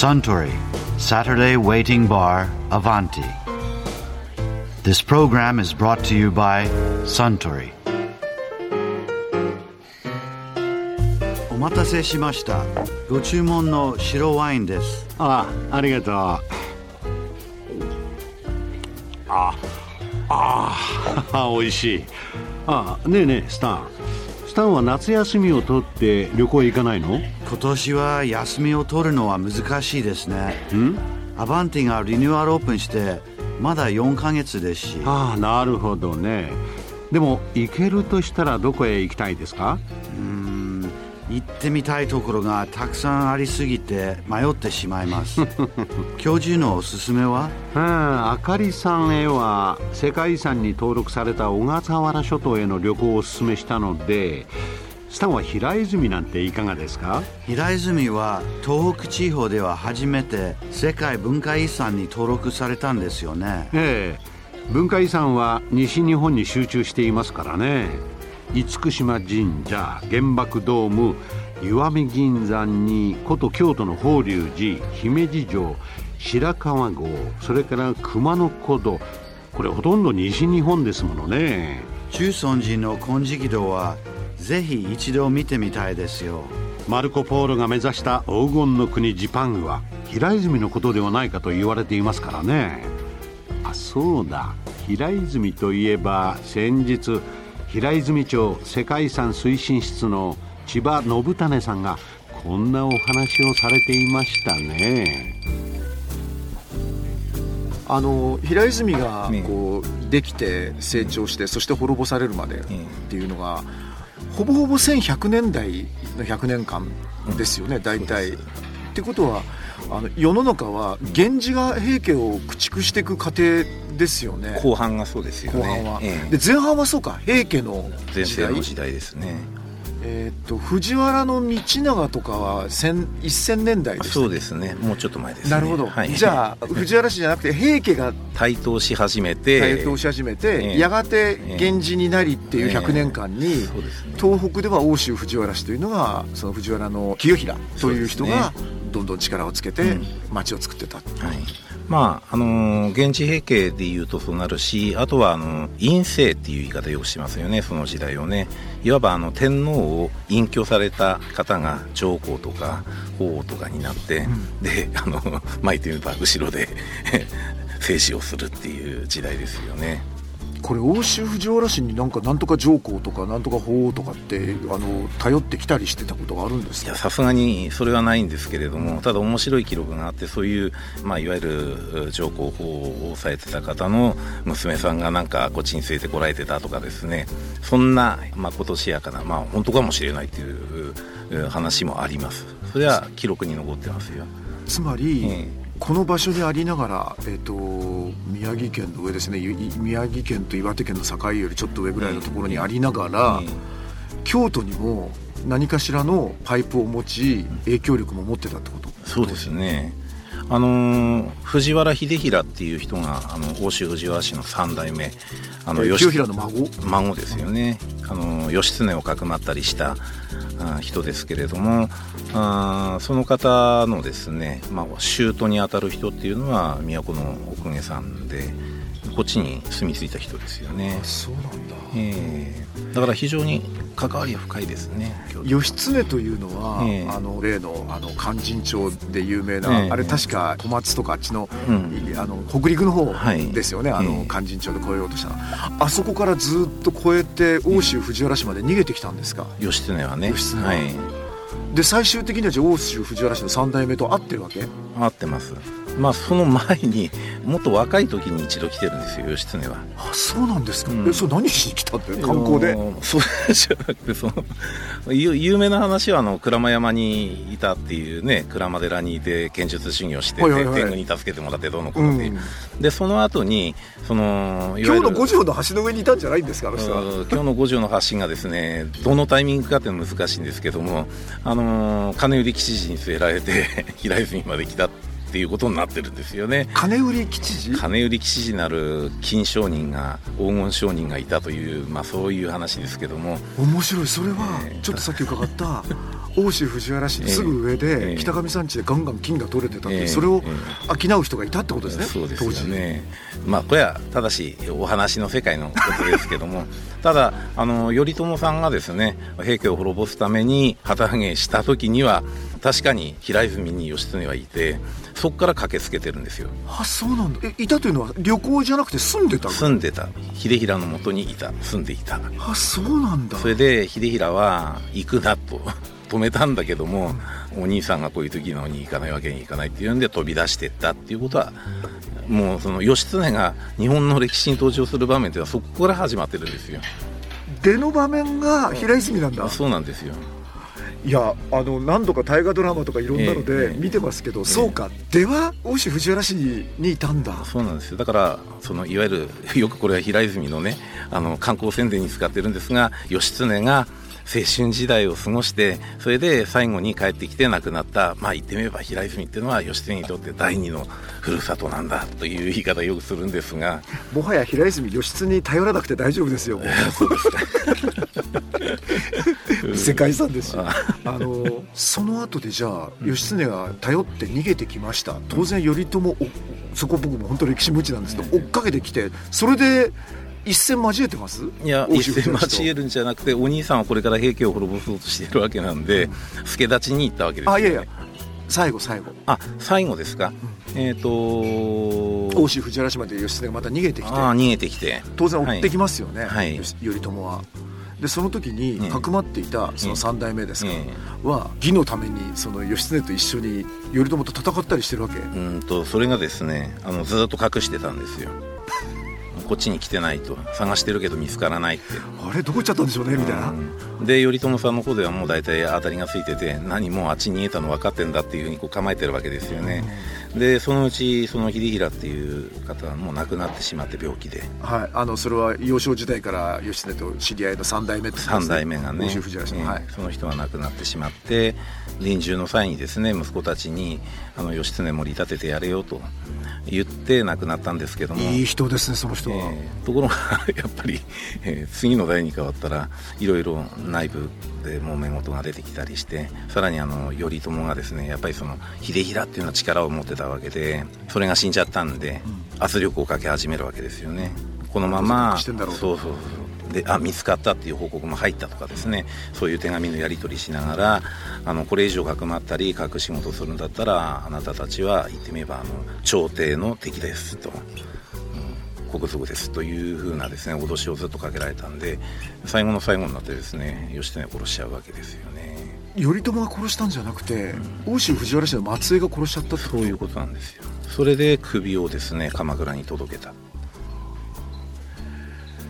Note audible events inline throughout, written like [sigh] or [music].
Suntory Saturday Waiting Bar Avanti. This program is brought to you by Suntory. お待たせしました。ご注文の白ワインです。ああありがとうあああ美味しいあねえねえスタン [laughs] スタンは夏休みを取って旅行行かないの？今年は休みを取るのは難しいですね。ん？アバンティがリニューアルオープンしてまだ4ヶ月ですし。ああなるほどね。でも行けるとしたらどこへ行きたいですか？行ってみたいところがたくさんありすぎて迷ってしまいます。[laughs] 教授のおすすめは？あああかりさんへは世界遺産に登録された小笠原諸島への旅行をおすすめしたのでスタンは平泉なんていかがですか？平泉は東北地方では初めて世界文化遺産に登録されたんですよね。ええ。文化遺産は西日本に集中していますからね厳島神社原爆ドーム石見銀山に古都京都の法隆寺姫路城白川郷それから熊野古道。これほとんど西日本ですものね。中尊寺の金色堂はぜひ一度見てみたいですよ。マルコ・ポーロが目指した黄金の国ジパングは平泉のことではないかと言われていますからね。あそうだ。平泉といえば先日平泉町世界遺産推進室の千葉信種さんがこんなお話をされていましたね。あの平泉がねこうできて成長して、そして滅ぼされるまでっていうのが、ほぼほぼ1100年代の100年間ですよね、大体。ってことはあの世の中は源氏が平家を駆逐していく過程ですよね。後半がそうですよね。後半は、ええ。で前半はそうか平家の前時代。世の時代ですね。えーっと藤原道長とかは1000 1000年代でそうですね。もうちょっと前ですね。なるほど、はい、じゃあ藤原氏じゃなくて平家が台頭し始めて。台頭し始めて、ええ。やがて源氏になりっていうええ。100年間に、ね。東北では奥州藤原氏というのがその藤原の清平という人がどんどん力をつけてうん。町を作ってた、はい。まああのー源氏平家でいうとそうなるしあとはあの陰政っていう言い方をよくしますよねその時代をね。いわばあの天皇を隠居された方が上皇とか法皇とかになって、であの巻いてみれば後ろで [laughs] 政治をするっていう時代ですよねこれ奥州藤原氏になんかなんとか上皇とかなんとか法皇とかってあの頼ってきたりしてたことがあるんですか？いやさすがにそれはないんですけれどもただ面白い記録があってそういう、まあ、いわゆる上皇法を抑えてた方の娘さんがなんかこっちに連れてこられてたとかですね。そんなまことしやかな、まあ、本当かもしれないっていうえ話もあります。それは記録に残ってますよ、つまり、えこの場所にありながら、えー、と宮城県の上ですね。宮城県と岩手県の境よりちょっと上ぐらいのところにありながら、え京都にも何かしらのパイプを持ち影響力も持ってたってこと？そうですね。あのー藤原秀衡っていう人があの奥州藤原氏の3代目あの清平の孫？孫ですよね。あの義経をかくまったりしたあ人ですけれどもあその方のですね、まあ、舅にあたる人っていうのは都のお公家さんでこっちに住み着いた人ですよね、そうなんだ。えーだから非常に関わりが深いですね義経というのは、ええ。あの例のあの勧進帳で有名な、ええ。あれ確か小松とかあっちの,、うん。いあの北陸の方はい。ですよね、あのええ。勧進帳で越えようとしたの。あそこからずっと越えて奥州藤原氏まで逃げてきたんですか？義経はね。義経は。はい。で最終的にはじゃあ奥州藤原氏の3代目と会ってるわけ？合ってますまあその前にもっと若い時に一度来てるんですよ義経は。あそうなんですか、うん。えそれ何しに来たって？観光で？そうじゃなくてその有有名な話はあの鞍馬山にいたっていうね鞍馬寺にいて剣術修行して、はいはいはい。天狗に助けてもらってどうのこううのって、ん。でその後にその今日の五条の橋の上にいたんじゃないんですか？あの人は。うん今日の五条の発信がですねどのタイミングかっていうのは難しいんですけども、あのー金売り吉次に据えられて平泉まで来たっていうことになってるんですよね。金売り吉次金売り吉次なる金商人が黄金商人がいたという、まあ、そういう話ですけども。面白い。それはええちょっとさっき伺った [laughs] 奥州藤原市のすぐ上えでえ北上山地でガンガン金が取れてたってそれをえ商う人がいたってことですねそうです当時。まあこれはただしお話の世界のことですけども。[laughs] ただあの頼朝さんがですね平家を滅ぼすために旗揚げした時には確かに平泉に義経はいてそこから駆けつけてるんですよ。あそうなんだ。えいたというのは旅行じゃなくて住んでた？の住んでた。秀衡のもとにいた。住んでいた。あそうなんだ。それで秀衡は行くなと止めたんだけども、お兄さんがこういう時なのに行かないわけにいかないっていうんで飛び出していったっていうことはもうその義経が日本の歴史に登場する場面っていうのはそこから始まってるんですよ。出の場面が平泉なんだ。そうなんですよ。いやあの何度か大河ドラマとかいろんなのええで見てますけど、そうか。出は奥州藤原市にいたんだ。そうなんですよ。だからそのいわゆるよくこれは平泉のねあの観光宣伝に使ってるんですが義経が青春時代を過ごしてそれで最後に帰ってきて亡くなったまあ言ってみれば平泉っていうのは義経にとって第二のふるさとなんだという言い方をよくするんですが。もはや平泉義経に頼らなくて大丈夫ですよ。[laughs] もう [laughs] 世界遺産ですしああのその後でじゃあ義経が頼って逃げてきました。当然頼朝おそこ僕も本当歴史無知なんですけど追っかけてきてそれで一戦交えてます？いや奥一戦交えるんじゃなくてお兄さんはこれから平家を滅ぼそうとしているわけなんで助立ちに行ったわけですよ、ね、あいやいや。最後最後。あ最後ですか、えっ、と奥州藤原氏まで義経がまた逃げてきて。ああ逃げてきて。当然追ってきますよね、はい。頼朝は。でその時にええ。かくまっていたその三代目ですか、え。は義のためにその義経と一緒に頼朝と戦ったりしてるわけ、うんとそれがですねあのずっと隠してたんですよこっちに来てないと。探してるけど見つからないって。あれどこ行っちゃったんでしょうねみたいな、で頼朝さんの方ではもう大体当たりがついてて何もうあっちに逃げたの分かってんだっていうふうにこう構えてるわけですよね、でそのうちその秀衡っていう方はもう亡くなってしまって病気で。はい、あのそれは幼少時代から義経と知り合いの三代目ってね。3代目がね、奥州藤原氏の、ええはい、その人が亡くなってしまって臨終の際にですね息子たちにあの義経も利立ててやれよと言って亡くなったんですけども。いい人ですねその人は、えーところが [laughs] やっぱり、えー次の代に変わったらいろいろ内部でもめ事が出てきたりしてさらにあの頼朝がですねやっぱりその秀衡っていうのは力を持ってたわけでそれが死んじゃったんで、圧力をかけ始めるわけですよね。このままそうそうそう。であ見つかったっていう報告も入ったとかですね。そういう手紙のやり取りしながらあのこれ以上かくまったり隠し事するんだったらあなたたちは言ってみればあの朝廷の敵ですと。国賊ですというふうなですね脅しをずっとかけられたんで最後の最後になってですね義経を殺しちゃうわけですよね頼朝が殺したんじゃなくて、奥州藤原氏の末裔が殺しちゃったってそういうことなんですよ。それで首をですね鎌倉に届けた。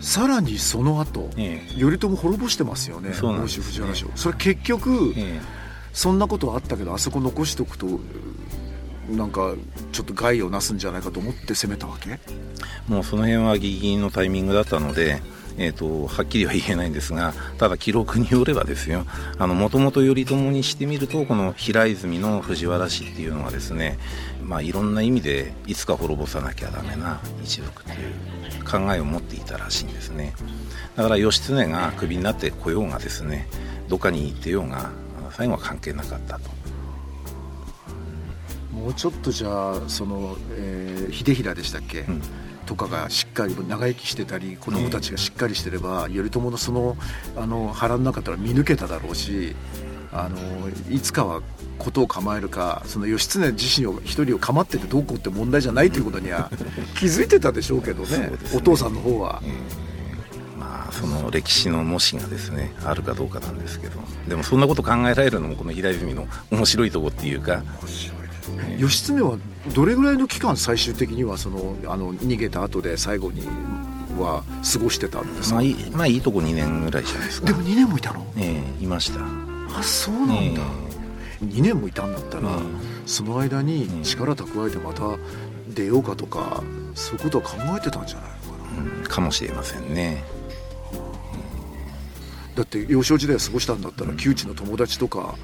さらにその後、ええ。頼朝滅ぼしてますよね奥そうなんです州藤原氏を。それ結局、えそんなことはあったけどあそこ残しておくとなんかちょっと害をなすんじゃないかと思って攻めたわけ？えもうその辺はギリギリのタイミングだったのでえー、とはっきりは言えないんですがただ記録によればですよ。もともと頼朝にしてみるとこの平泉の藤原氏っていうのはですね、まあ、いろんな意味でいつか滅ぼさなきゃダメな一族という考えを持っていたらしいんですね。だから義経がクビになってこようがですねどっかに行ってようが最後は関係なかったと。もうちょっとじゃあその、えー秀衡でしたっけ、んとかがしっかり長生きしてたり子供たちがしっかりしてれば、頼朝のそのあの腹の中から見抜けただろうしあのいつかは事を構えるかその義経自身を一人を構っててどうこうって問題じゃないということには [laughs] 気づいてたでしょうけどねね。お父さんの方は。まあ、その歴史の模試がですねあるかどうかなんですけどでもそんなこと考えられるのもこの平泉の面白いとこっていうか義経はどれぐらいの期間最終的にはそのあの逃げた後で最後には過ごしてたんですか、まあいい,、まあ、いいとこ2年ぐらいじゃないですか。でも2年もいたの？ええいました。あそうなんだ、え2年もいたんだったら、うんその間にうん力蓄えてまた出ようかとかそういうことは考えてたんじゃないのかな？うんかもしれませんね。だって幼少時代を過ごしたんだったら旧知の友達とか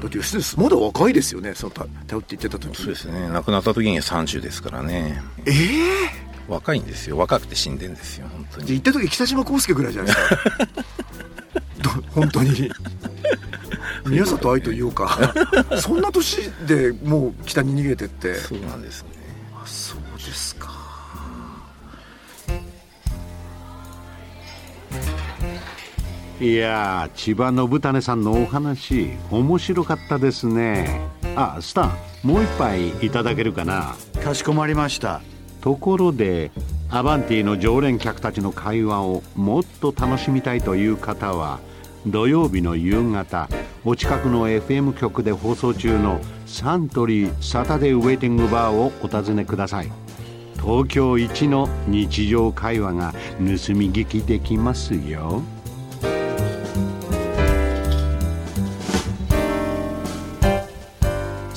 だって吉田まだ若いですよね。そのた頼って言ってた時。そうですね。亡くなった時に30ですからね。ええ若いんですよ。若くて死んでんですよ本当に。行った時北島康介ぐらいじゃないですか。[laughs] ど本当に。[laughs] 宮里愛というか。[laughs] そんな年でもう北に逃げてって。そうなんですねいや千葉信種さんのお話面白かったですね。あスタンもう一杯いただけるかな？かしこまりました。ところでアバンティの常連客たちの会話をもっと楽しみたいという方は土曜日の夕方お近くの FM 局で放送中のサントリーサタデーウェイティングバーをお尋ねください。東京一の日常会話が盗み聞きできますよ